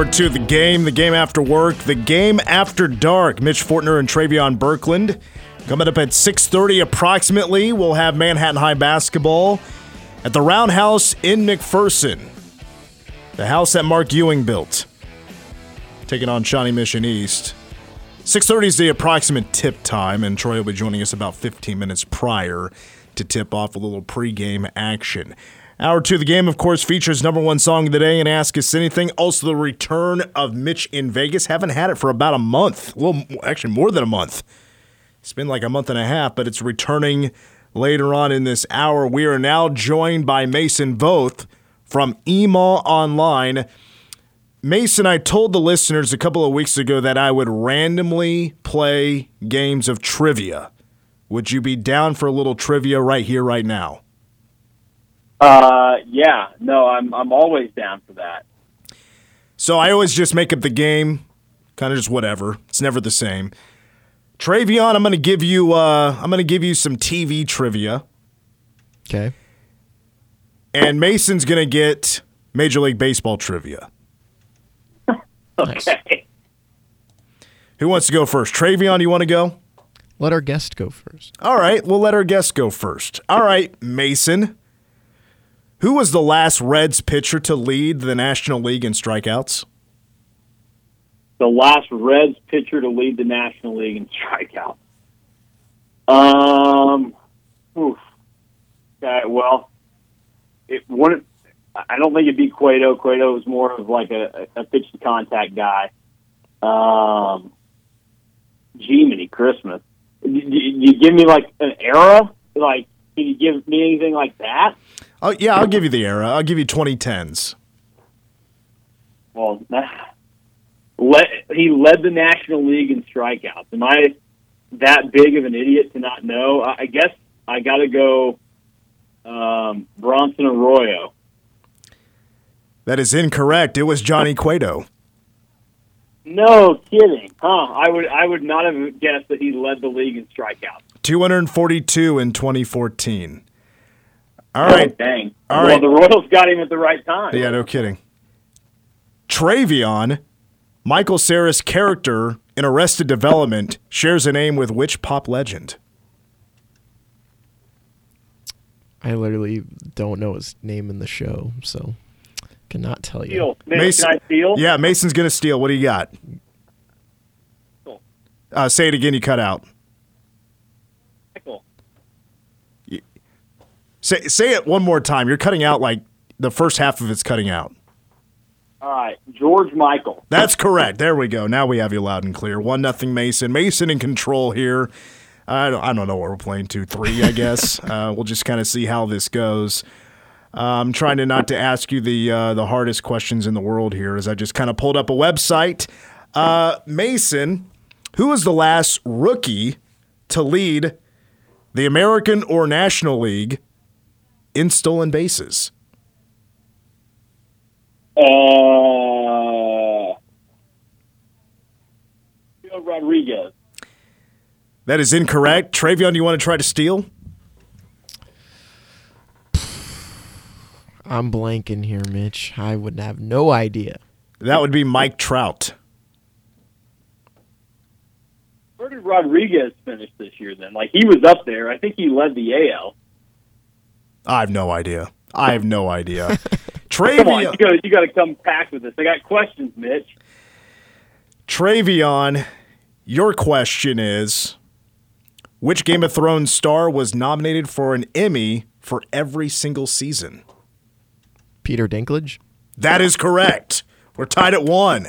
Hour the game, the game after work, the game after dark. Mitch Fortner and Travion Berkland. Coming up at 6.30 approximately, we'll have Manhattan High basketball at the Roundhouse in McPherson. The house that Mark Ewing built. Taking on Shawnee Mission East. 6.30 is the approximate tip time, and Troy will be joining us about 15 minutes prior to tip off a little pregame action. Hour two, of the game, of course, features number one song of the day and Ask Us Anything. Also, the return of Mitch in Vegas. Haven't had it for about a month. Well, actually, more than a month. It's been like a month and a half, but it's returning later on in this hour. We are now joined by Mason Voth from EMAW Online. Mason, I told the listeners a couple of weeks ago that I would randomly play games of trivia. Would you be down for a little trivia right here, right now? Uh, yeah, no, I'm I'm always down for that. So I always just make up the game, kind of just whatever. It's never the same. Travion, I'm going to give you uh, I'm going to give you some TV trivia, Okay. and Mason's going to get Major League Baseball trivia. Okay. Who wants to go first? Travion, you want to go? Let our guest go first. All right, we'll let our guest go first. All right, Mason. Who was the last Reds pitcher to lead the National League in strikeouts? The last Reds pitcher to lead the National League in strikeouts. Um, oof. Okay, well, it wouldn't. I don't think it'd be Cueto. Cueto was more of like a, a pitch to contact guy. Um, Jiminy Christmas. You, you give me like an era? Like, can you give me anything like that? Oh, yeah, I'll give you the era. I'll give you 2010s. Well, let, he led the National League in strikeouts. Am I that big of an idiot to not know? I I guess I got to go um, Bronson Arroyo. That is incorrect. It was Johnny Cueto. No kidding, huh? I would I would not have guessed that he led the league in strikeouts. 242 in 2014. All right. Oh, dang. All well, right. the Royals got him at the right time. Yeah, no kidding. Travion, Michael Cera's character in Arrested Development, shares a name with which pop legend? I literally don't know his name in the show, so cannot tell you. Steal. Mason- Can I steal? Yeah, Mason's going to steal. What do you got? Cool. Uh, say it again. You cut out. Michael. Say, say it one more time. You're cutting out like the first half of it's cutting out. All right, George Michael. That's correct. There we go. Now we have you loud and clear. One nothing Mason. Mason in control here. I don't, I don't know what we're playing. Two three, I guess. uh, we'll just kind of see how this goes. Uh, I'm trying to not to ask you the uh, the hardest questions in the world here, as I just kind of pulled up a website. Uh, Mason, who was the last rookie to lead the American or National League in stolen bases? Uh, Julio Rodriguez. That is incorrect. Travion, do you want to try to steal? I'm blanking here, Mitch. I would have no idea. That would be Mike Trout. Where did Rodriguez finish this year? Then, like he was up there. I think he led the AL. I have no idea. I have no idea. Come on, you got you got to come packed with this. I got questions, Mitch. Travion, your question is which Game of Thrones star was nominated for an Emmy for every single season? Peter Dinklage? That is correct. We're tied at one.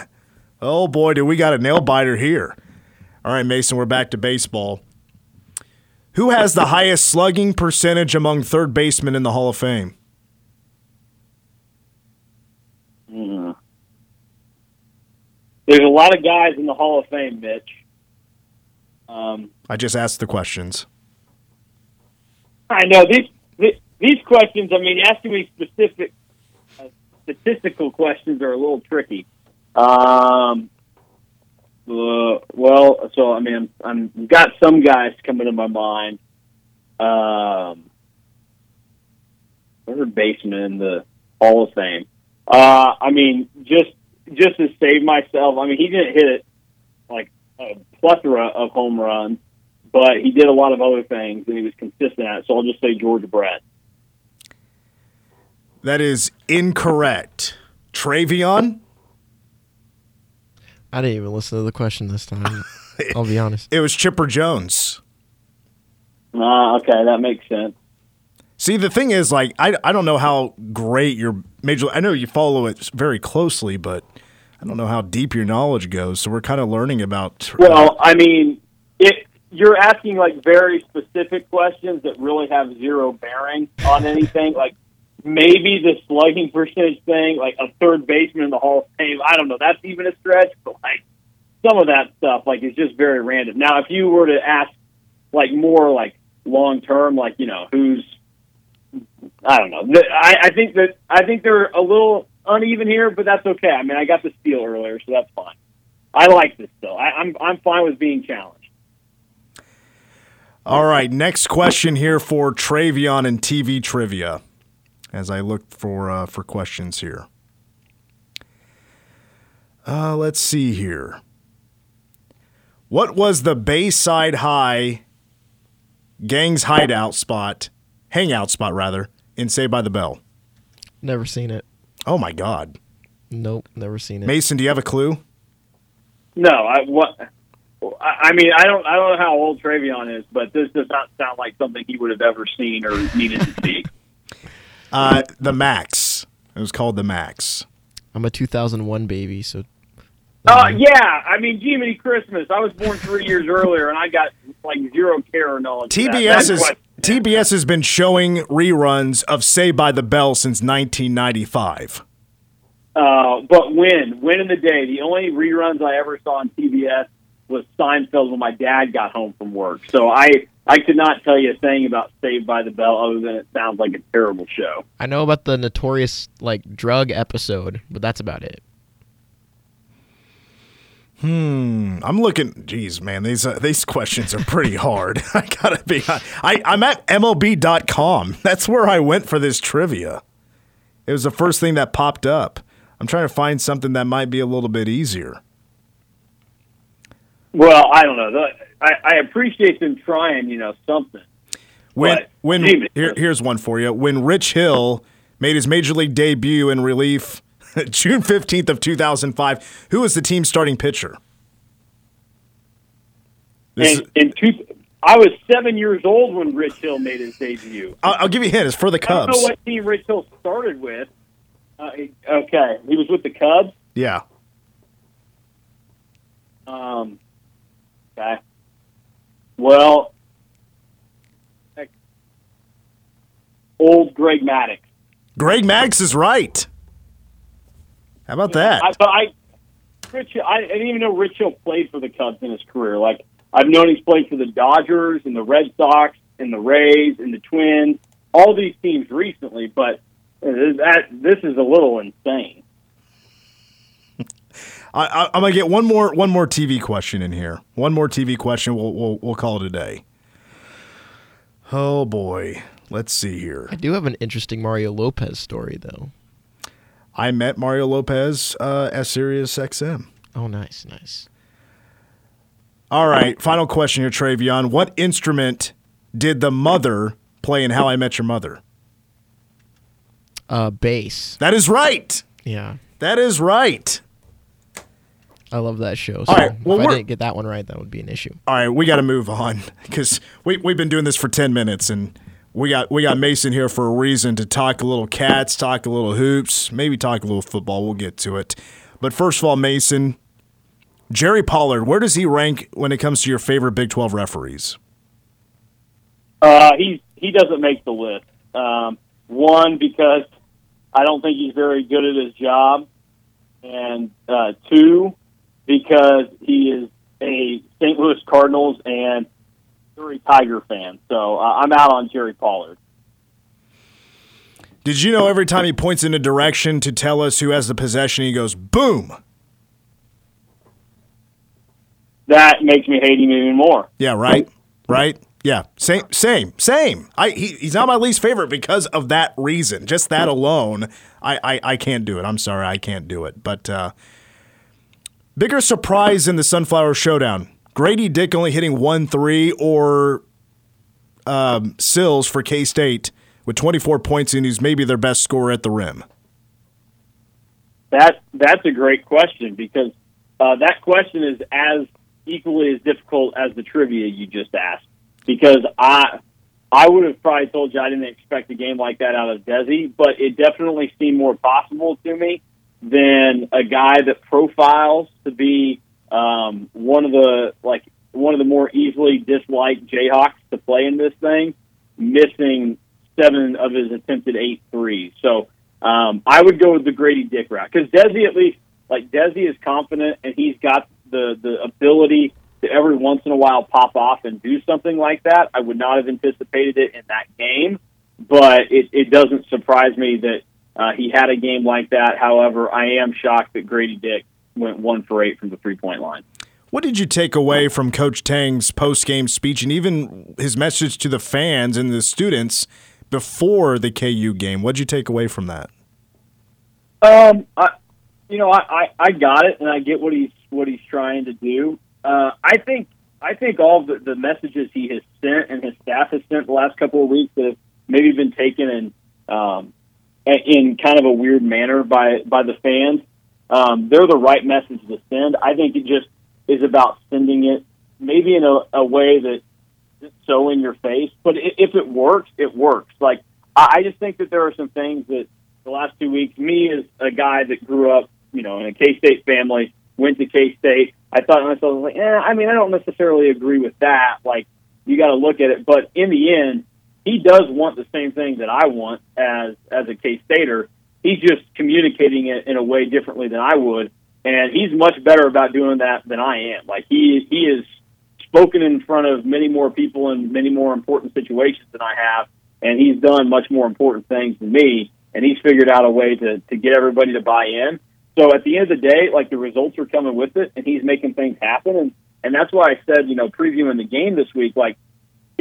Oh boy, do we got a nail biter here. All right, Mason, we're back to baseball. Who has the highest slugging percentage among third basemen in the Hall of Fame? There's a lot of guys in the Hall of Fame, Mitch. Um, I just asked the questions. I know these these- these questions. I mean, asking me specific uh, statistical questions are a little tricky. Um, uh, well, so I mean, I'm, I've got some guys coming to my mind. Um, third baseman in the Hall of Fame. Uh, I mean, just just to save myself, I mean, he didn't hit it like a plethora of home runs, but he did a lot of other things, and he was consistent at it. So I'll just say George Brett. That is incorrect. Travion? I didn't even listen to the question this time. I'll be honest. It was Chipper Jones. Ah, okay, that makes sense. See, the thing is, like, I, I don't know how great your major. I know you follow it very closely, but I don't know how deep your knowledge goes. So we're kind of learning about. Well, I mean, it you're asking like very specific questions that really have zero bearing on anything. like maybe the slugging percentage thing, like a third baseman in the Hall of Fame. I don't know. That's even a stretch, but like some of that stuff, like is just very random. Now, if you were to ask like more like long term, like you know who's I don't know. I, I think that I think they're a little uneven here, but that's okay. I mean, I got the steal earlier, so that's fine. I like this still. I, I'm I'm fine with being challenged. All right, next question here for Travion and TV trivia. As I look for uh, for questions here. Uh, let's see here. What was the Bayside High gang's hideout spot, hangout spot rather, in Saved by the Bell? Never seen it. Oh my God, Nope, never seen it. Mason, do you have a clue? No, I what. I I mean, I don't. I don't know how old Travion is, but this does not sound like something he would have ever seen or needed to see. Uh, the Max. It was called the Max. I'm a 2001 baby, so Uh, yeah, I mean, Jiminy Christmas. I was born three years earlier, and I got like zero care or knowledge. TBS is what- TBS has been showing reruns of Saved by the Bell since 1995. Uh, but when, when in the day, the only reruns I ever saw on TBS was Seinfeld when my dad got home from work. So I, I could not tell you a thing about Saved by the Bell other than it sounds like a terrible show. I know about the notorious like drug episode, but that's about it. Hmm. I'm looking. Geez, man, these uh, these questions are pretty hard. I gotta be. I I'm at MLB.com. That's where I went for this trivia. It was the first thing that popped up. I'm trying to find something that might be a little bit easier. Well, I don't know. I, I appreciate them trying, you know, something. When What? when here, here's one for you. When Rich Hill made his major league debut in relief June 15th of 2005, who was the team's starting pitcher? This And, and two, I was seven years old when Rich Hill made his debut. I'll, I'll give you a hint. It's for the I don't Cubs. know what team Rich Hill started with. Uh, okay, he was with the Cubs. Yeah. Um, okay. Well, old Greg Maddux. Greg Maddux is right. How about that? I, but I, Rich, I didn't even know Rich Hill played for the Cubs in his career. Like I've known he's played for the Dodgers and the Red Sox and the Rays and the Twins, all these teams recently. But uh, that this is a little insane. I, I, I'm gonna get one more one more TV question in here. One more TV question. We'll we'll, we'll call it a day. Oh boy, let's see here. I do have an interesting Mario Lopez story though. I met Mario Lopez uh, at Sirius XM. Oh, nice, nice. All right, final question here, Travion. What instrument did the mother play in How I Met Your Mother? Uh, bass. That is right. Yeah, That is right. I love that show. So All right, well, if I didn't get that one right, that would be an issue. All right, we got to move on because we we've been doing this for ten minutes, and we got we got Mason here for a reason to talk a little cats, talk a little hoops, maybe talk a little football. We'll get to it, but first of all, Mason, Jerry Pollard, where does he rank when it comes to your favorite Big Twelve referees? Uh, he he doesn't make the list. Um, one because I don't think he's very good at his job, and uh, two because he is a St. Louis Cardinals and Missouri Tiger fan. So uh, I'm out on Jerry Pollard. Did you know every time he points in a direction to tell us who has the possession, he goes boom? That makes me hate him even more. Yeah, right, right. Yeah, same, same, same. I he, he's not my least favorite because of that reason. Just that alone, I, I, I can't do it. I'm sorry, I can't do it. But uh, bigger surprise in the Sunflower Showdown: Grady Dick only hitting one three, or um, Sills for K State with 24 points, and he's maybe their best scorer at the rim. That that's a great question because uh, that question is as equally as difficult as the trivia you just asked because I I would have probably told you I didn't expect a game like that out of Desi, but it definitely seemed more possible to me than a guy that profiles to be um, one of the like one of the more easily disliked Jayhawks to play in this thing, missing seven of his attempted eight threes. So um, I would go with the Grady Dick route because Desi at least like Desi is confident and he's got the the ability to every once in a while pop off and do something like that. I would not have anticipated it in that game, but it, it doesn't surprise me that uh, he had a game like that. However, I am shocked that Grady Dick went one for eight from the three point line. What did you take away from Coach Tang's post game speech and even his message to the fans and the students before the KU game? What did you take away from that? Um, I, you know, I, I, I got it, and I get what he's what he's trying to do. Uh, I think I think all the, the messages he has sent and his staff has sent the last couple of weeks that have maybe been taken and um, in kind of a weird manner by by the fans. Um, they're the right message to send. I think it just is about sending it maybe in a, a way that is so in your face. But if it works, it works. Like I just think that there are some things that the last two weeks, me as a guy that grew up, you know, in a K State family, went to K State. I thought to myself, like, eh, I mean, I don't necessarily agree with that. Like, you got to look at it. But in the end, he does want the same thing that I want as as a K Stater. He's just communicating it in a way differently than I would, and he's much better about doing that than I am. Like he he is spoken in front of many more people in many more important situations than I have, and he's done much more important things than me. And he's figured out a way to to get everybody to buy in. So at the end of the day, like the results are coming with it, and he's making things happen. And and that's why I said, you know, previewing the game this week, like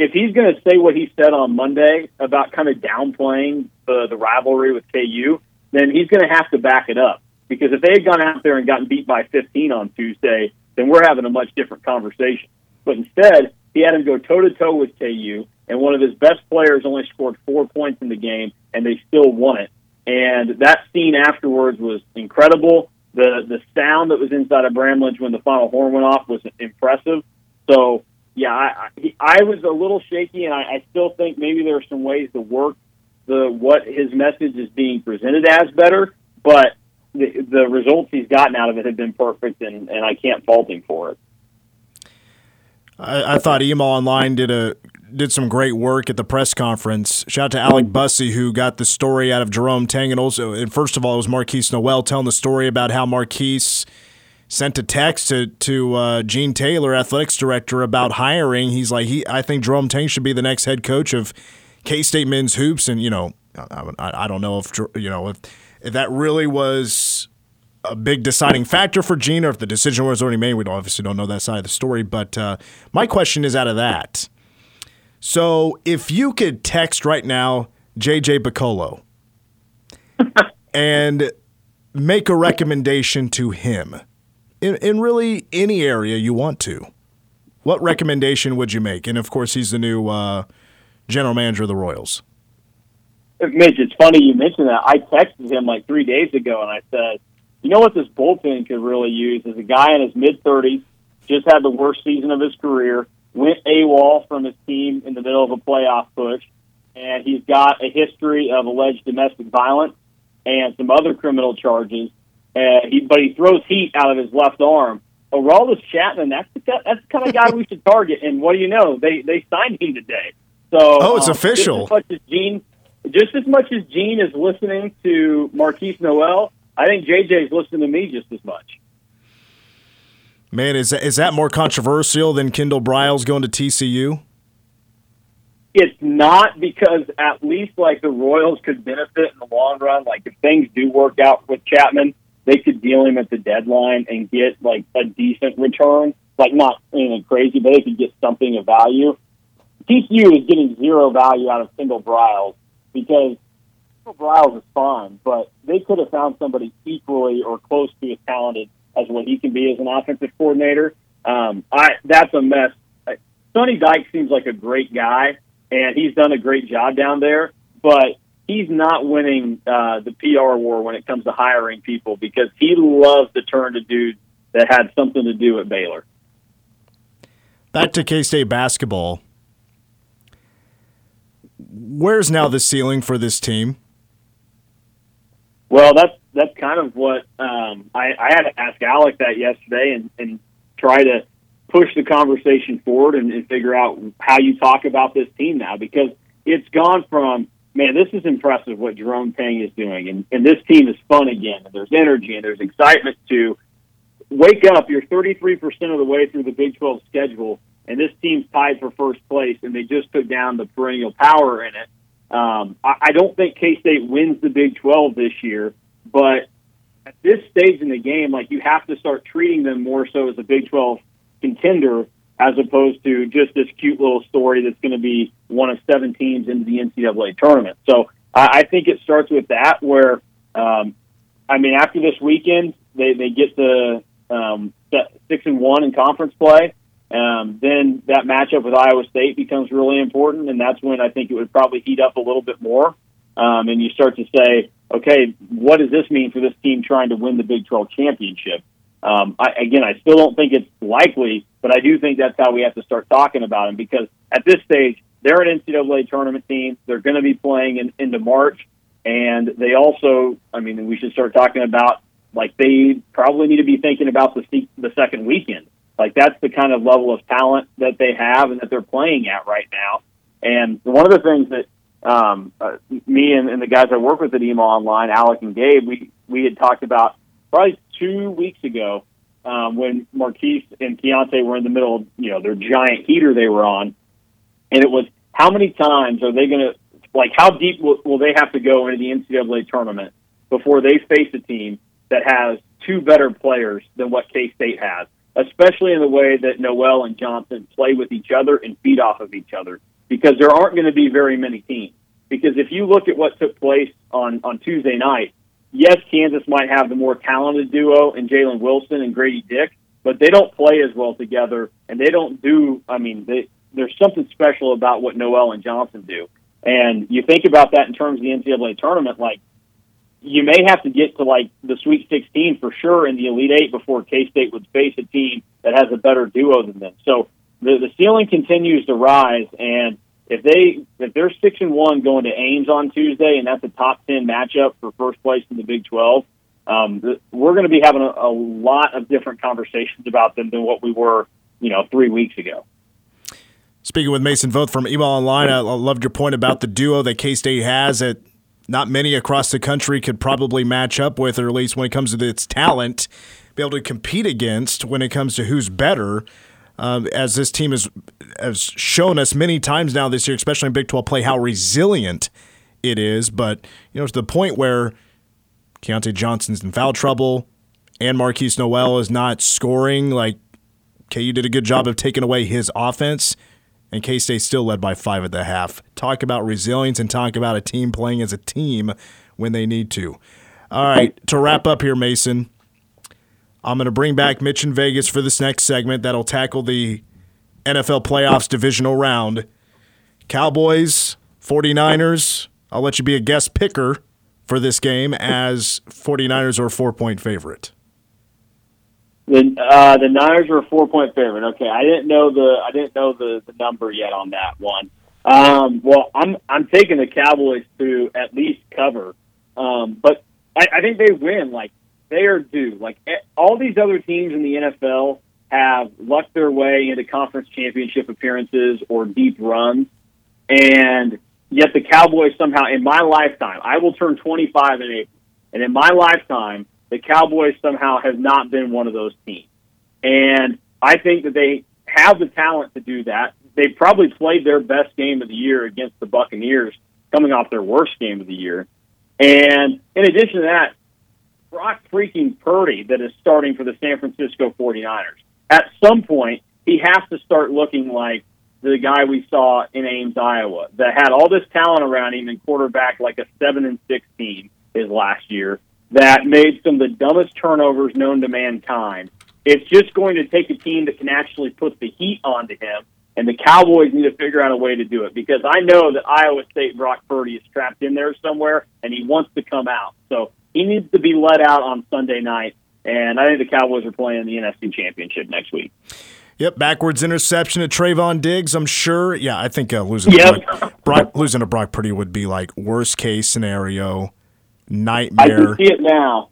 if he's going to say what he said on Monday about kind of downplaying the the rivalry with KU, then he's going to have to back it up. Because if they had gone out there and gotten beat by 15 on Tuesday, then we're having a much different conversation. But instead, he had him go toe to toe with KU, and one of his best players only scored four points in the game, and they still won it. And that scene afterwards was incredible. The the sound that was inside of Bramlage when the final horn went off was impressive. So yeah, I I, was a little shaky, and I, I still think maybe there are some ways to work the what his message is being presented as better. But the, the results he's gotten out of it have been perfect, and, and I can't fault him for it. I, I thought EMAW Online did a did some great work at the press conference. Shout out to Alec mm-hmm. Bussey who got the story out of Jerome Tang, and also, and first of all, it was Markquis Nowell telling the story about how Markquis sent a text to to uh, Gene Taylor, athletics director, about hiring. He's like, he, I think Jerome Tang should be the next head coach of K State men's hoops, and you know, I, I, I don't know if you know if if that really was a big deciding factor for Gene, or if the decision was already made. We obviously don't know that side of the story. But uh, my question is out of that. So if you could text right now JJ Picollo and make a recommendation to him in, in really any area you want to, what recommendation would you make? And of course, he's the new uh, general manager of the Royals. Mitch, it's funny you mentioned that. I texted him like three days ago and I said, you know what this bullpen could really use is a guy in his mid 30s, just had the worst season of his career went AWOL from his team in the middle of a playoff push, and he's got a history of alleged domestic violence and some other criminal charges. Uh, he, but he throws heat out of his left arm. Aroldis Chapman, that's the that's the kind of guy we should target. And what do you know? They they signed him today. So oh, it's um, official. Just as much as Gene, just as much as Gene is listening to Markquis Nowell, I think JJ is listening to me just as much. Man, is that, is that more controversial than Kendall Briles going to TCU? It's not because at least like the Royals could benefit in the long run. Like if things do work out with Chapman, they could deal him at the deadline and get like a decent return. Like not anything crazy, but they could get something of value. TCU is getting zero value out of Kendall Briles because Kendall Briles is fine, but they could have found somebody equally or close to as talented as what he can be as an offensive coordinator. Um, I that's a mess. Sonny Dykes seems like a great guy, and he's done a great job down there, but he's not winning uh, the PR war when it comes to hiring people because he loves to turn to dudes that had something to do at Baylor. Back to K State basketball. Where's now the ceiling for this team? Well, that's that's kind of what um, I, I had to ask Alec that yesterday and, and try to push the conversation forward and, and figure out how you talk about this team now because it's gone from man, this is impressive what Jerome Tang is doing, and, and this team is fun again, and there's energy and there's excitement to wake up. You're 33% of the way through the Big 12 schedule, and this team's tied for first place, and they just took down the perennial power in it. Um, I, I don't think K State wins the Big 12 this year, but at this stage in the game, like you have to start treating them more so as a Big 12 contender as opposed to just this cute little story that's going to be one of seven teams into the NCAA tournament. So I, I think it starts with that. Where um, I mean, after this weekend, they they get the um, six and one in conference play. Um, then that matchup with Iowa State becomes really important, and that's when I think it would probably heat up a little bit more. Um, and you start to say, okay, what does this mean for this team trying to win the Big 12 championship? Um, I, again, I still don't think it's likely, but I do think that's how we have to start talking about them because at this stage, they're an NCAA tournament team. They're going to be playing in, into March, and they also, I mean, we should start talking about like they probably need to be thinking about the the second weekend. Like that's the kind of level of talent that they have and that they're playing at right now. And one of the things that um, uh, me and, and the guys I work with at EMAW Online, Alec and Gabe, we we had talked about probably two weeks ago um, when Markquis and Keyontae were in the middle of you know their giant heater they were on, and it was how many times are they going to like how deep will, will they have to go into the NCAA tournament before they face a team that has two better players than what K State has, especially in the way that Nowell and Johnson play with each other and feed off of each other, because there aren't going to be very many teams. Because if you look at what took place on on Tuesday night, yes, Kansas might have the more talented duo in Jalen Wilson and Grady Dick, but they don't play as well together, and they don't do. I mean, they, there's something special about what Nowell and Johnson do, and you think about that in terms of the NCAA tournament. Like, you may have to get to like the Sweet 16 for sure in the Elite Eight before K State would face a team that has a better duo than them. So the the ceiling continues to rise, and if they if they're six and one going to Ames on Tuesday, and that's a top ten matchup for first place in the Big Twelve, um, we're going to be having a, a lot of different conversations about them than what we were, you know, three weeks ago. Speaking with Mason Voth from EMAW Online, I loved your point about the duo that K State has that not many across the country could probably match up with, or at least when it comes to its talent, be able to compete against when it comes to who's better um, as this team has, has shown us many times now this year, especially in Big 12 play, how resilient it is. But, you know, to the point where Keyontae Johnson's in foul trouble and Markquis Nowell is not scoring. Like, KU did a good job of taking away his offense, and K State still led by five at the half. Talk about resilience and talk about a team playing as a team when they need to. All right, to wrap up here, Mason, I'm going to bring back Mitch in Vegas for this next segment that'll tackle the NFL playoffs divisional round. Cowboys, 49ers. I'll let you be a guest picker for this game as 49ers are a four point favorite. The uh, the Niners are a four point favorite. Okay, I didn't know the I didn't know the, the number yet on that one. Um, well, I'm I'm taking the Cowboys to at least cover, um, but I, I think they win. Like they are due. Like eh, all these other teams in the NFL have lucked their way into conference championship appearances or deep runs, and yet the Cowboys somehow, in my lifetime, I will turn 25 in April, and in my lifetime, the Cowboys somehow have not been one of those teams. And I think that they have the talent to do that. They probably played their best game of the year against the Buccaneers, coming off their worst game of the year. And in addition to that, Brock freaking Purdy that is starting for the San Francisco 49ers. At some point, he has to start looking like the guy we saw in Ames, Iowa, that had all this talent around him and quarterback like a seven and six team his last year, that made some of the dumbest turnovers known to mankind. It's just going to take a team that can actually put the heat onto him, and the Cowboys need to figure out a way to do it because I know that Iowa State Brock Purdy is trapped in there somewhere, and he wants to come out. So he needs to be let out on Sunday night, and I think the Cowboys are playing the NFC Championship next week. Yep, backwards interception to Trevon Diggs. I'm sure. Yeah, I think uh, losing Yep. to Brock, Brock losing to Brock Purdy would be like worst case scenario, I nightmare. can see it now.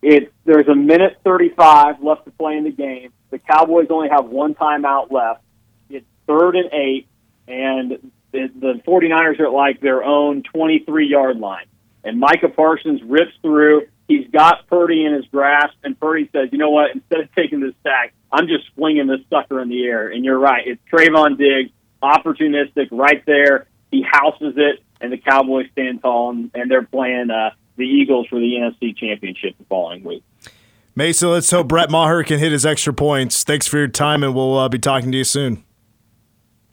It's there's a minute 35 left to play in the game. The Cowboys only have one timeout left. It's third and eight, and the, the 49ers are at like their own 23 yard line. And Micah Parsons rips through. He's got Purdy in his grasp, and Purdy says, "You know what? Instead of taking this sack, I'm just flinging this sucker in the air." And you're right. It's Trevon Diggs, opportunistic, right there. He houses it, and the Cowboys stand tall, and, and they're playing uh, the Eagles for the NFC Championship the following week. Mesa, let's hope Brett Maher can hit his extra points. Thanks for your time, and we'll uh, be talking to you soon.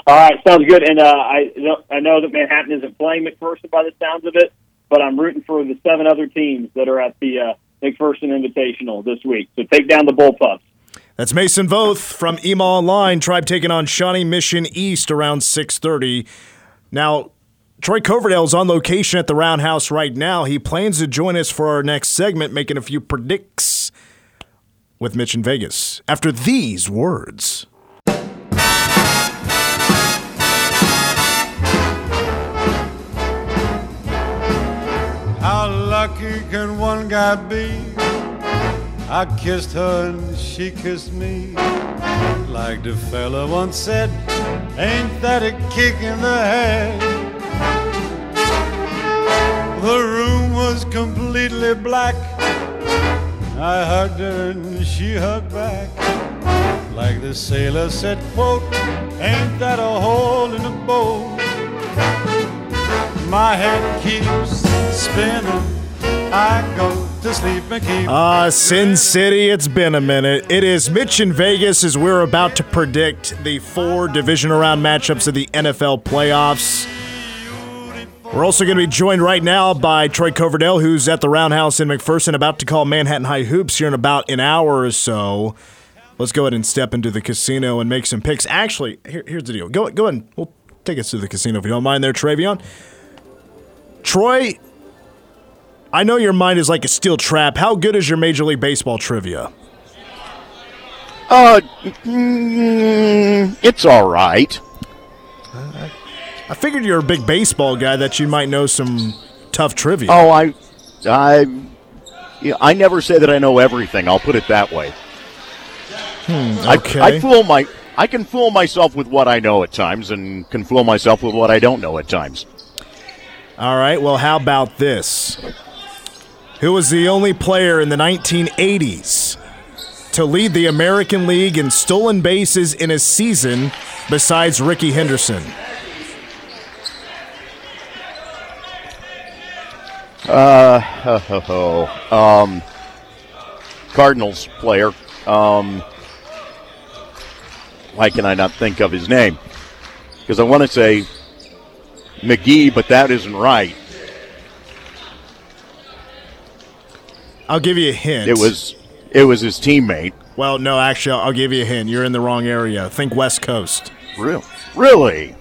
All right, sounds good. And uh, I I know that Manhattan isn't playing McPherson by the sounds of it, but I'm rooting for the seven other teams that are at the uh, McPherson Invitational this week. So take down the Bullpups. That's Mason Voth from EMAW Online. Tribe taking on Shawnee Mission East around 6:30. Now, Troy Coverdale is on location at the Roundhouse right now. He plans to join us for our next segment, making a few predicts with Mitch in Vegas. After these words. How lucky can one guy be? I kissed her and she kissed me. Like the fella once said, ain't that a kick in the head? The room was completely black. I hugged her and she hugged back. Like the sailor said, quote, ain't that a hole in the boat? My head keeps spinning. I go to sleep and keep. Ah, Sin City, it's been a minute. It is Mitch in Vegas as we're about to predict the four division round matchups of the NFL playoffs. We're also going to be joined right now by Troy Coverdale, who's at the Roundhouse in McPherson, about to call Manhattan High Hoops here in about an hour or so. Let's go ahead and step into the casino and make some picks. Actually, here, here's the deal. Go, go ahead. and- We'll take us to the casino if you don't mind there, Travion. Troy, I know your mind is like a steel trap. How good is your Major League Baseball trivia? Uh, mm, it's all right. I figured you're a big baseball guy that you might know some tough trivia. Oh, I, I, yeah, I never say that I know everything. I'll put it that way. I- okay. I, fool my, I can fool myself with what I know at times, and can fool myself with what I don't know at times. All right. Well, how about this? Who was the only player in the 1980s to lead the American League in stolen bases in a season besides Rickey Henderson? Uh, oh, oh, um, Cardinals player. Um, why can I not think of his name? Because I want to say McGee, but that isn't right. I'll give you a hint. It was, it was his teammate. Well, no, actually, I'll give you a hint. You're in the wrong area. Think West Coast. Real, really?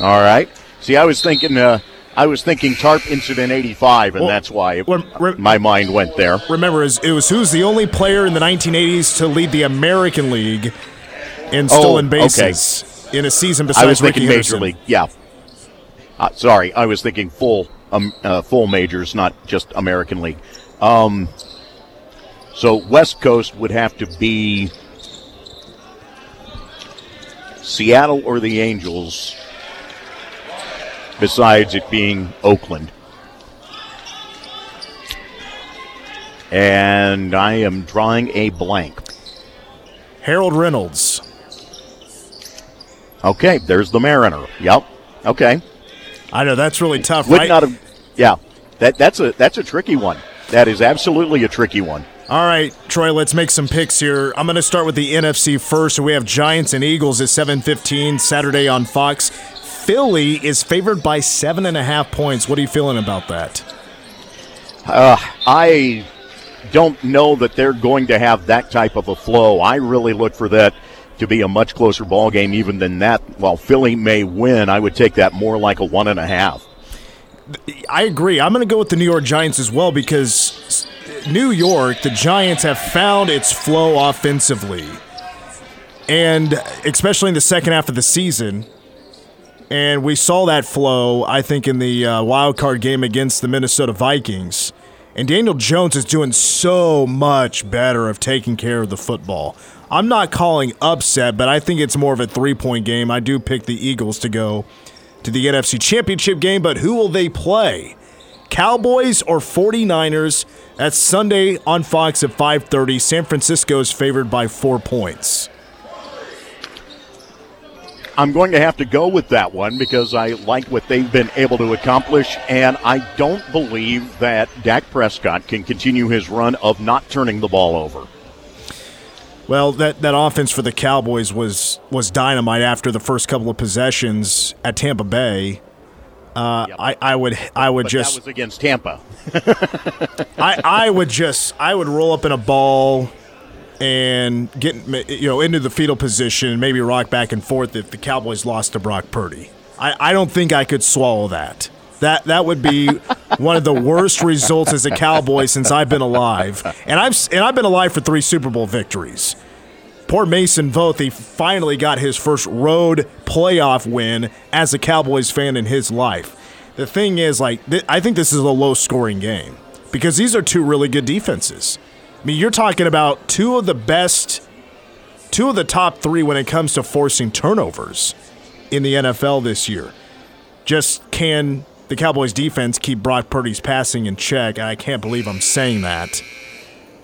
All right. See, I was thinking, uh, I was thinking Tarp Incident '85, and Well, that's why it, re- my mind went there. Remember, it was- it was who's the only player in the 1980s to lead the American League in Oh, stolen okay. bases in a season besides I was Rickey thinking Major Henderson. League. Yeah. Uh, sorry, I was thinking full, um, uh, full majors, not just American League. Um, so West Coast would have to be Seattle or the Angels. Besides it being Oakland. And I am drawing a blank. Harold Reynolds. Okay, there's the Mariner. Yep. Okay. I know that's really tough, Would right? not have. Yeah, that that's a that's a tricky one. That is absolutely a tricky one. All right, Troy, let's make some picks here. I'm going to start with the NFC first. We have Giants and Eagles at 7:15 Saturday on Fox. Philly is favored by seven and a half points. What are you feeling about that? Uh, I don't know that they're going to have that type of a flow. I really look for that to be a much closer ball game even than that. While Philly may win, I would take that more like a one and a half. I agree. I'm going to go with the New York Giants as well because New York, the Giants have found its flow offensively. And especially in the second half of the season. And we saw that flow, I think, in the uh, wild card game against the Minnesota Vikings. And Daniel Jones is doing so much better of taking care of the football. I'm not calling upset, but I think it's more of a three point game. I do pick the Eagles to go to the NFC Championship game, but who will they play? Cowboys or 49ers? That's Sunday on Fox at 5:30. San Francisco is favored by 4 points. I'm going to have to go with that one because I like what they've been able to accomplish, and I don't believe that Dak Prescott can continue his run of not turning the ball over. Well, that, that offense for the Cowboys was was dynamite after the first couple of possessions at Tampa Bay. Uh, yep. I, I would I would but just that was against Tampa. I I would just I would roll up in a ball and get you know into the fetal position and maybe rock back and forth if the Cowboys lost to Brock Purdy. I, I don't think I could swallow that. That that would be one of the worst results as a Cowboy since I've been alive, and I've and I've been alive for three Super Bowl victories. Poor Mason Voth, he finally got his first road playoff win as a Cowboys fan in his life. The thing is, like, th- I think this is a low scoring game because these are two really good defenses. I mean, you're talking about two of the best, two of the top three when it comes to forcing turnovers in the NFL this year. Just can the Cowboys defense keep Brock Purdy's passing in check? I can't believe I'm saying that.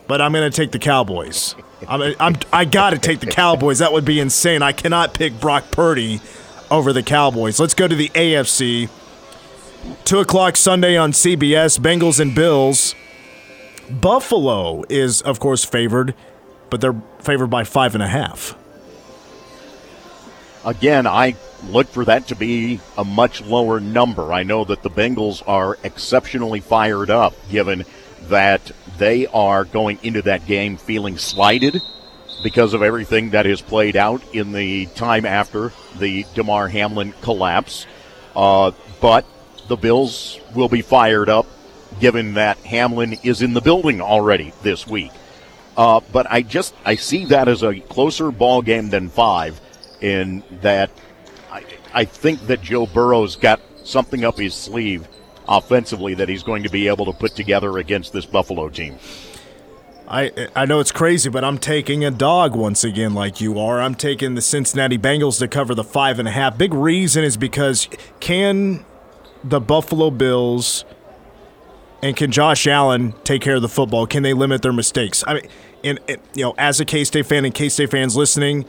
But I'm going to take the Cowboys. I'm, I'm, I got to take the Cowboys. That would be insane. I cannot pick Brock Purdy over the Cowboys. Let's go to the AFC. 2 o'clock Sunday on CBS, Bengals and Bills. Buffalo is, of course, favored, but they're favored by five and a half. Again, I look for that to be a much lower number. I know that the Bengals are exceptionally fired up, given that they are going into that game feeling slighted because of everything that has played out in the time after the Damar Hamlin collapse. Uh, but the Bills will be fired up given that Hamlin is in the building already this week. Uh, but I just I see that as a closer ball game than five, in that I, I think that Joe Burrow's got something up his sleeve offensively that he's going to be able to put together against this Buffalo team. I I know it's crazy, but I'm taking a dog once again, like you are. I'm taking the Cincinnati Bengals to cover the five and a half. Big reason is because can the Buffalo Bills and can Josh Allen take care of the football? Can they limit their mistakes? I mean, and, and you know, as a K State fan and K State fans listening,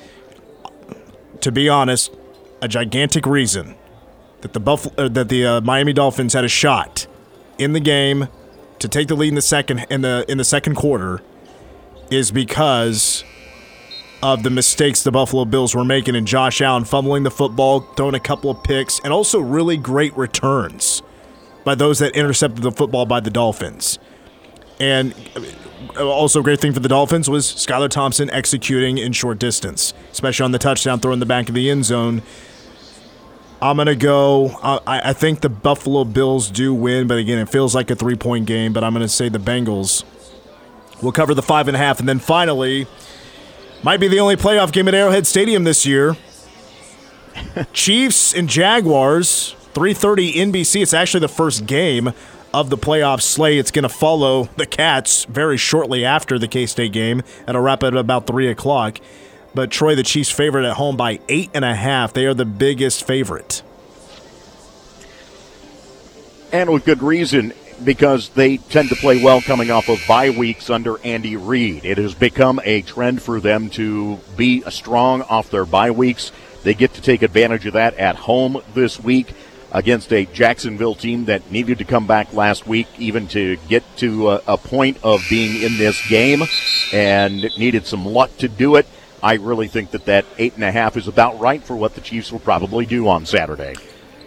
to be honest, a gigantic reason that the Buffalo, uh, that the uh, Miami Dolphins had a shot in the game to take the lead in the second in the in the second quarter is because of the mistakes the Buffalo Bills were making and Josh Allen fumbling the football, throwing a couple of picks, and also really great returns by those that intercepted the football by the Dolphins. And also, a great thing for the Dolphins was Skylar Thompson executing in short distance, especially on the touchdown throw in the back of the end zone. I'm going to go. I, I think the Buffalo Bills do win, but again, it feels like a three point game. But I'm going to say the Bengals will cover the five and a half. And then finally, might be the only playoff game at Arrowhead Stadium this year. Chiefs and Jaguars 3:30 NBC. It's actually the first game of the playoff slate. It's going to follow the Cats very shortly after the K State game. It'll wrap at about three o'clock. But Troy, the Chiefs, favorite at home by eight and a half. They are the biggest favorite, and with good reason because they tend to play well coming off of bye weeks under Andy Reid. It has become a trend for them to be strong off their bye weeks. They get to take advantage of that at home this week. Against a Jacksonville team that needed to come back last week, even to get to a, a point of being in this game, and needed some luck to do it. I really think that that eight and a half is about right for what the Chiefs will probably do on Saturday.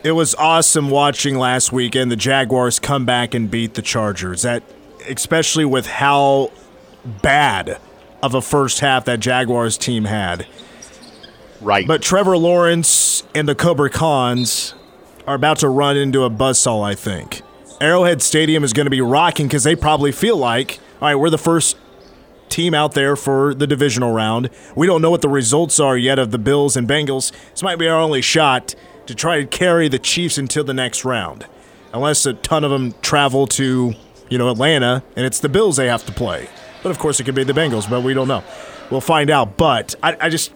It was awesome watching last weekend the Jaguars come back and beat the Chargers. That especially with how bad of a first half that Jaguars team had. Right. But Trevor Lawrence and the Cobra Khans are about to run into a buzzsaw, I think. Arrowhead Stadium is going to be rocking because they probably feel like, all right, we're the first team out there for the divisional round. We don't know what the results are yet of the Bills and Bengals. This might be our only shot to try to carry the Chiefs until the next round. Unless a ton of them travel to, you know, Atlanta and it's the Bills they have to play. But of course, it could be the Bengals, but we don't know. We'll find out. But I, I just,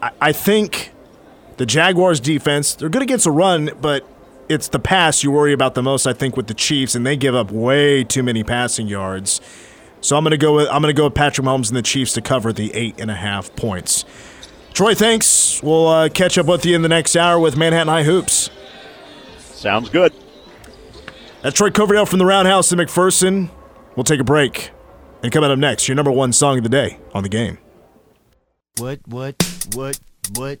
I, I think the Jaguars defense, they're good against a run, but it's the pass you worry about the most, I think, with the Chiefs, and they give up way too many passing yards. So I'm gonna go with I'm gonna go with Patrick Mahomes and the Chiefs to cover the eight and a half points. Troy, thanks. We'll uh, catch up with you in the next hour with Manhattan High Hoops. Sounds good. That's Troy Coverdale from the Roundhouse in McPherson. We'll take a break. And come coming up next, your number one song of the day on the game. What, what, what, what,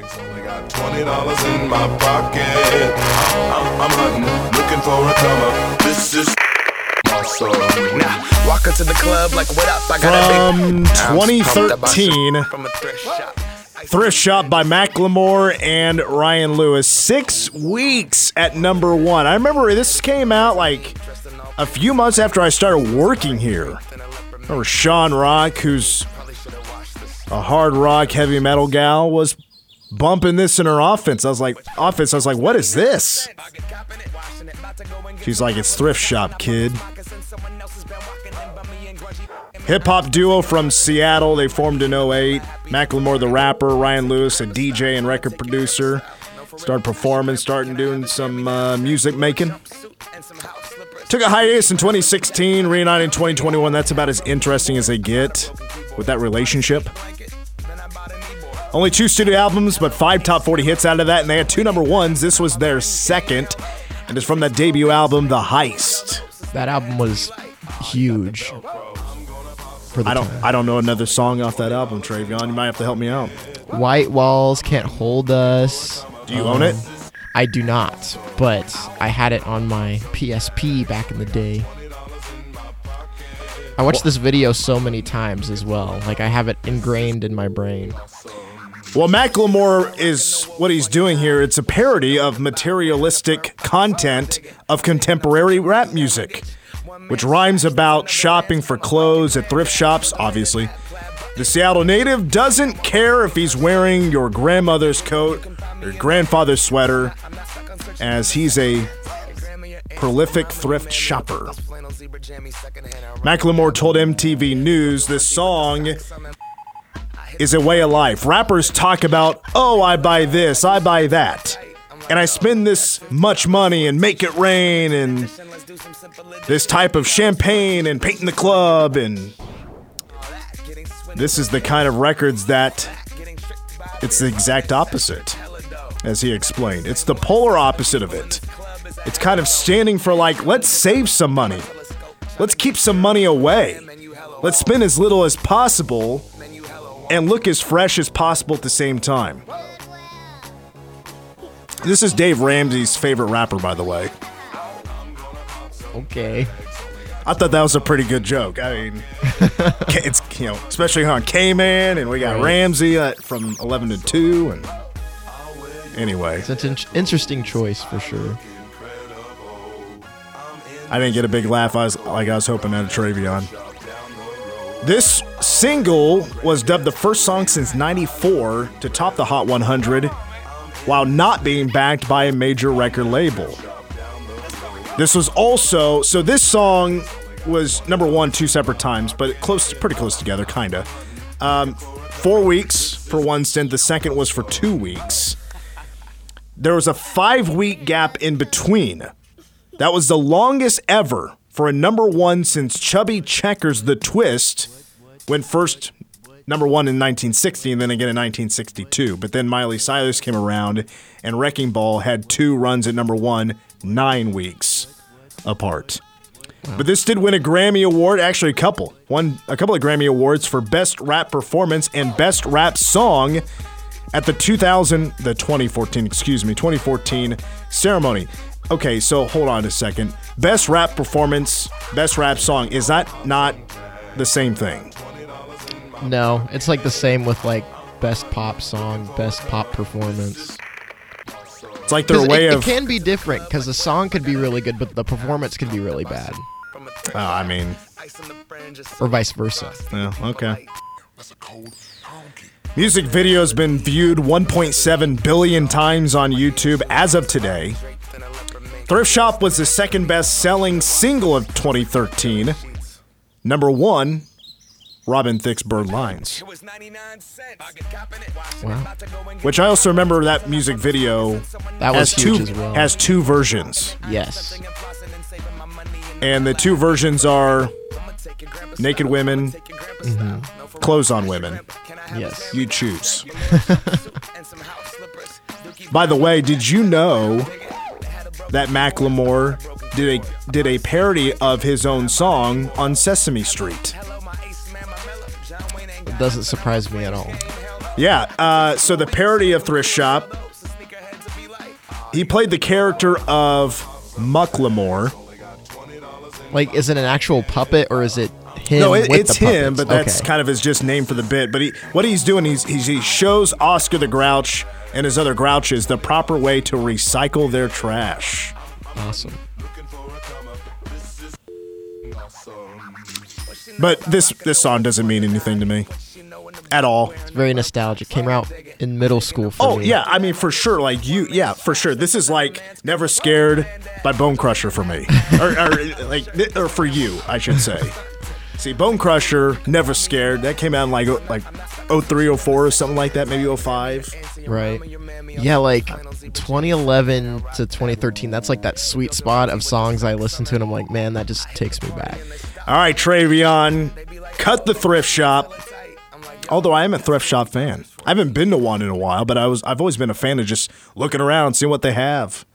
Got twenty dollars in my pocket. I'm, I'm hunting, looking for a come up. This is awesome. Now, walk into the club like, what up? I got From a big ounce pumped up by 2013. From a thrift shop. Thrift Shop by Macklemore and Ryan Lewis. Six weeks at number one. I remember this came out like a few months after I started working here. I remember Sean Rock, who's a hard rock, heavy metal gal, was bumping this in her offense. I was like, offense. I was like, what is this? She's like, it's Thrift Shop, kid. Hip hop duo from Seattle. They formed in 08. Macklemore, the rapper, Ryan Lewis, a DJ and record producer. Started performing, starting doing some uh, music making. Took a hiatus in 2016, reunited in 2021. That's about as interesting as they get with that relationship. Only two studio albums, but five top 40 hits out of that, and they had two number ones. This was their second, and it's from that debut album, The Heist. That album was huge. I don't, time. I don't know another song off that album, Travion. You might have to help me out. White Walls Can't Hold Us. Do you own it? Um, I do not, but I had it on my PSP back in the day. I watched this video so many times as well. Like I have it ingrained in my brain. Well, Macklemore is what he's doing here. It's a parody of materialistic content of contemporary rap music, which rhymes about shopping for clothes at thrift shops, obviously. The Seattle native doesn't care if he's wearing your grandmother's coat or grandfather's sweater, as he's a prolific thrift shopper. Macklemore told MTV News this song is a way of life. Rappers talk about, oh, I buy this, I buy that, and I spend this much money and make it rain, and this type of champagne and painting the club, and this is the kind of records that it's the exact opposite, as he explained. It's the polar opposite of it. It's kind of standing for like, let's save some money. Let's keep some money away. Let's spend as little as possible and look as fresh as possible at the same time. This is Dave Ramsey's favorite rapper, by the way. Okay. I thought that was a pretty good joke. I mean, it's you know, especially on K-Man, and we got Right. Ramsey uh, from eleven to two, and anyway, It's an in- interesting choice for sure. I didn't get a big laugh. I was like I was hoping at a Travion. This single was dubbed the first song since '94 to top the Hot 100 while not being backed by a major record label. This was also so this song was number one two separate times, but close, pretty close together, kinda. Um, four weeks for one stint. The second was for two weeks. There was a five week gap in between. That was the longest ever for a number one since Chubby Checker's The Twist went first number one in 1960 and then again in 1962. But then Miley Cyrus came around and Wrecking Ball had two runs at number one nine weeks apart. But this did win a Grammy Award, actually a couple. Won a couple of Grammy Awards for Best Rap Performance and Best Rap Song at the 2000, the 2014, excuse me, 2014 ceremony. Okay, so hold on a second. Best Rap Performance, Best Rap Song, is that not the same thing? No, it's like the same with like best pop song, best pop performance. It's like their way it, of. it can be different because the song could be really good, but the performance could be really bad, Oh, I mean, or vice versa. yeah, okay. Music video has been viewed 1.7 billion times on YouTube as of today. Thrift Shop was the second best selling single of 2013. Number one, Robin Thicke's Blurred Lines. Wow, Which I also remember that music video that was has huge two as well. has two versions. yes, And the two versions are naked women, mm-hmm. clothes on women. yes. You choose. By the way, did you know that Macklemore did a did a parody of his own song on Sesame Street? It doesn't surprise me at all. Yeah. Uh, so the parody of Thrift Shop, he played the character of Mucklemore. Like, is it an actual puppet or is it him? No, it, it's him, but that's Okay. kind of his just name for the bit. But he, what he's doing, he's, he's he shows Oscar the Grouch and his other Grouches the proper way to recycle their trash. awesome. But this this song doesn't mean anything to me at all. It's very nostalgic. Came out in middle school for Oh me. yeah, I mean for sure. Like you, yeah, for sure. This is like Never Scared by Bone Crusher for me, or, or like or for you, I should say. See, Bone Crusher, Never Scared. That came out in like oh- like 03, 04 or something like that, maybe 05. Right. Yeah, like 2011 to 2013. That's like that sweet spot of songs I listen to, and I'm like, man, that just takes me back. All right, Travion, cut the thrift shop. Although I am a thrift shop fan, I haven't been to one in a while, but I was I've always been a fan of just looking around, seeing what they have.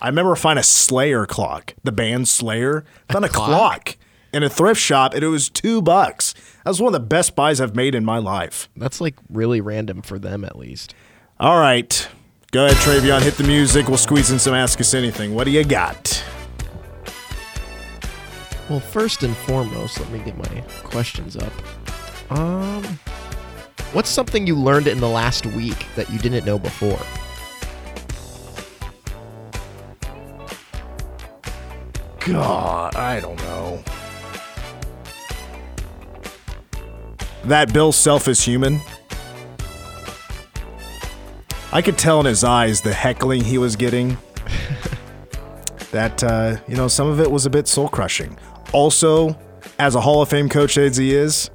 I remember finding a Slayer clock, the band Slayer. Found a, clock? clock in a thrift shop, and it was two bucks. That was one of the best buys I've made in my life. That's like really random for them, at least. All right, go ahead, Travion, hit the music. We'll squeeze in some Ask Us Anything. What do you got? Well, first and foremost, let me get my questions up. Um, what's something you learned in the last week that you didn't know before? God, I don't know. That Bill Self is human. I could tell in his eyes the heckling he was getting. that, uh, you know, some of it was a bit soul crushing. Also, as a Hall of Fame coach as he is,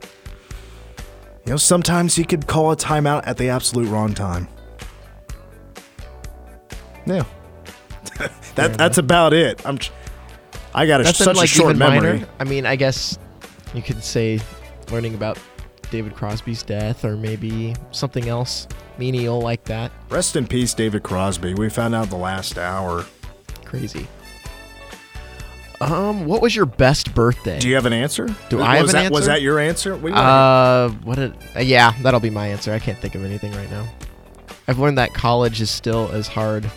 you know, sometimes he could call a timeout at the absolute wrong time. Yeah. that, that's about it. I'm. I got a, such like a short memory. minor. I mean, I guess you could say learning about David Crosby's death, or maybe something else menial like that. Rest in peace, David Crosby. We found out the last hour. Crazy. Um, what was your best birthday? Do you have an answer? Do was I have an that, Was that your answer? We wanna- Uh, what? Did, uh, yeah, that'll be my answer. I can't think of anything right now. I've learned that college is still as hard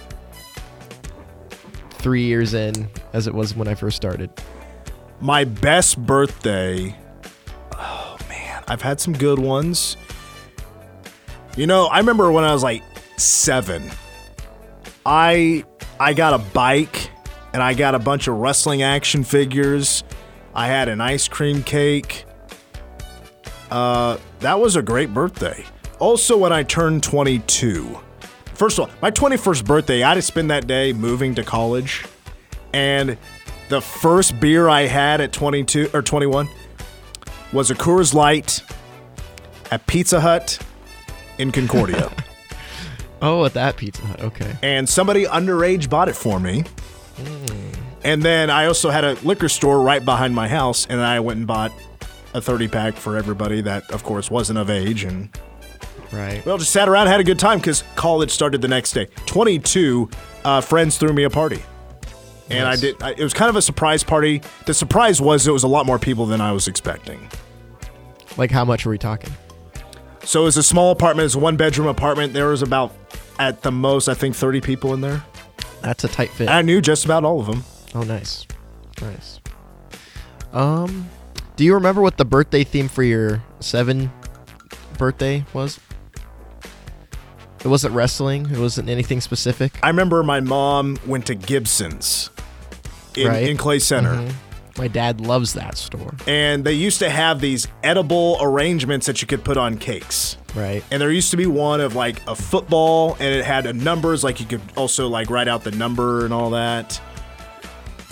three years in as it was when I first started. my best birthday. I've had some good ones. You know, I remember when I was like seven. I I got a bike and I got a bunch of wrestling action figures. I had an ice cream cake. Uh, that was a great birthday. Also, when I turned 22, First of all, my 21st birthday, I had to spend that day moving to college. And the first beer I had at 22 or 21 was a Coors Light at Pizza Hut in Concordia. Oh, at that Pizza Hut. Okay. and somebody underage bought it for me. And then I also had a liquor store right behind my house, and I went and bought a 30 pack for everybody that, of course, wasn't of age. And Right. Well, just sat around, had a good time because college started the next day. 22 uh, friends threw me a party. And I did. I, it was kind of a surprise party. The surprise was it was a lot more people than I was expecting. Like how much are we talking? So it was a small apartment. It's a one bedroom apartment. There was about, at the most, I think 30 people in there. That's a tight fit. I knew just about all of them. Oh, nice, nice. Um, do you remember what the birthday theme for your seven birthday was? It wasn't wrestling. It wasn't anything specific. I remember my mom went to Gibson's in, Right. in Clay Center. My dad loves that store. And they used to have these edible arrangements that you could put on cakes. Right. And there used to be one of like a football and it had a numbers, like you could also like write out the number and all that.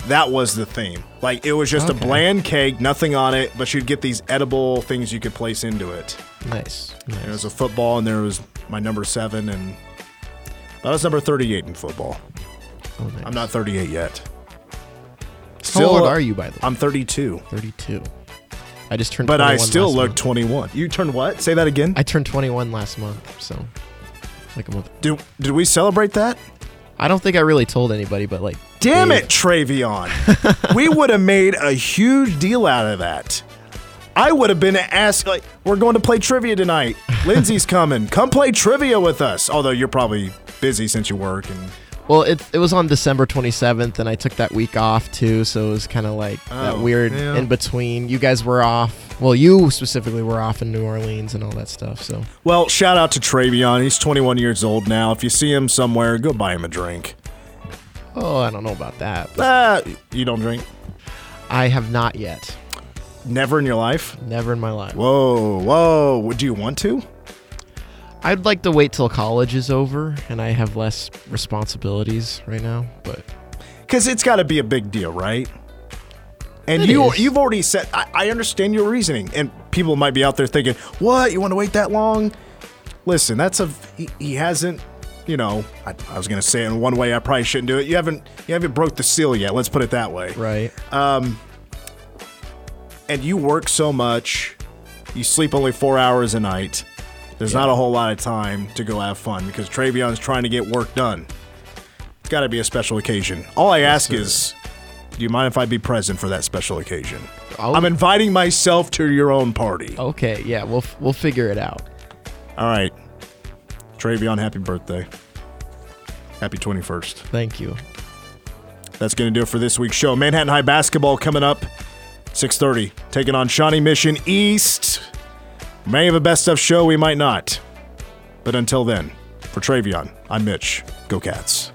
That was the theme. Like it was just Okay. a bland cake, nothing on it, but you'd get these edible things you could place into it. Nice. And it nice. was a football and there was my number seven and that was number 38 in football. Oh, nice. I'm not 38 yet. How old are you, by the way? I'm 32. 32. I just turned. But I still last look month. 21. You turned what? Say that again. I turned 21 last month, so like a month. Did, did we celebrate that? I don't think I really told anybody, but like, Damn Dave- it, Travion. we would have made a huge deal out of that. I would have been asked, like, we're going to play trivia tonight. Lindsay's coming. Come play trivia with us. Although you're probably busy since you work. And Well, it it was on December 27th, and I took that week off too, so it was kind of like that Oh, weird yeah. in between. You guys were off. Well, you specifically were off in New Orleans and all that stuff. So well, shout out to Travion. He's 21 years old now. If you see him somewhere, go buy him a drink. Oh, I don't know about that. Ah, you don't drink? I have not yet. Never in your life? Never in my life. Whoa, whoa. Would you want to? I'd like to wait till college is over and I have less responsibilities right now, but Because it's got to be a big deal, right? And It you is. you've already said I, I understand your reasoning, and people might be out there thinking, "What? You want to wait that long?" Listen, that's a he, he hasn't. You know, I, I was gonna say it in one way. I probably shouldn't do it. You haven't you haven't broke the seal yet. Let's put it that way. right. Um. And you work so much, you sleep only four hours a night. There's not a whole lot of time to go have fun because Travion's trying to get work done. It's got to be a special occasion. All I ask is, do you mind if I be present for that special occasion? I'll- I'm inviting myself to your own party. Okay, yeah, we'll we'll figure it out. All right. Travion, happy birthday. Happy 21st. Thank you. That's going to do it for this week's show. Manhattan High basketball coming up 6:30, taking on Shawnee Mission East. May have a best of show, we might not. But until then, for Travion, I'm Mitch. Go Cats.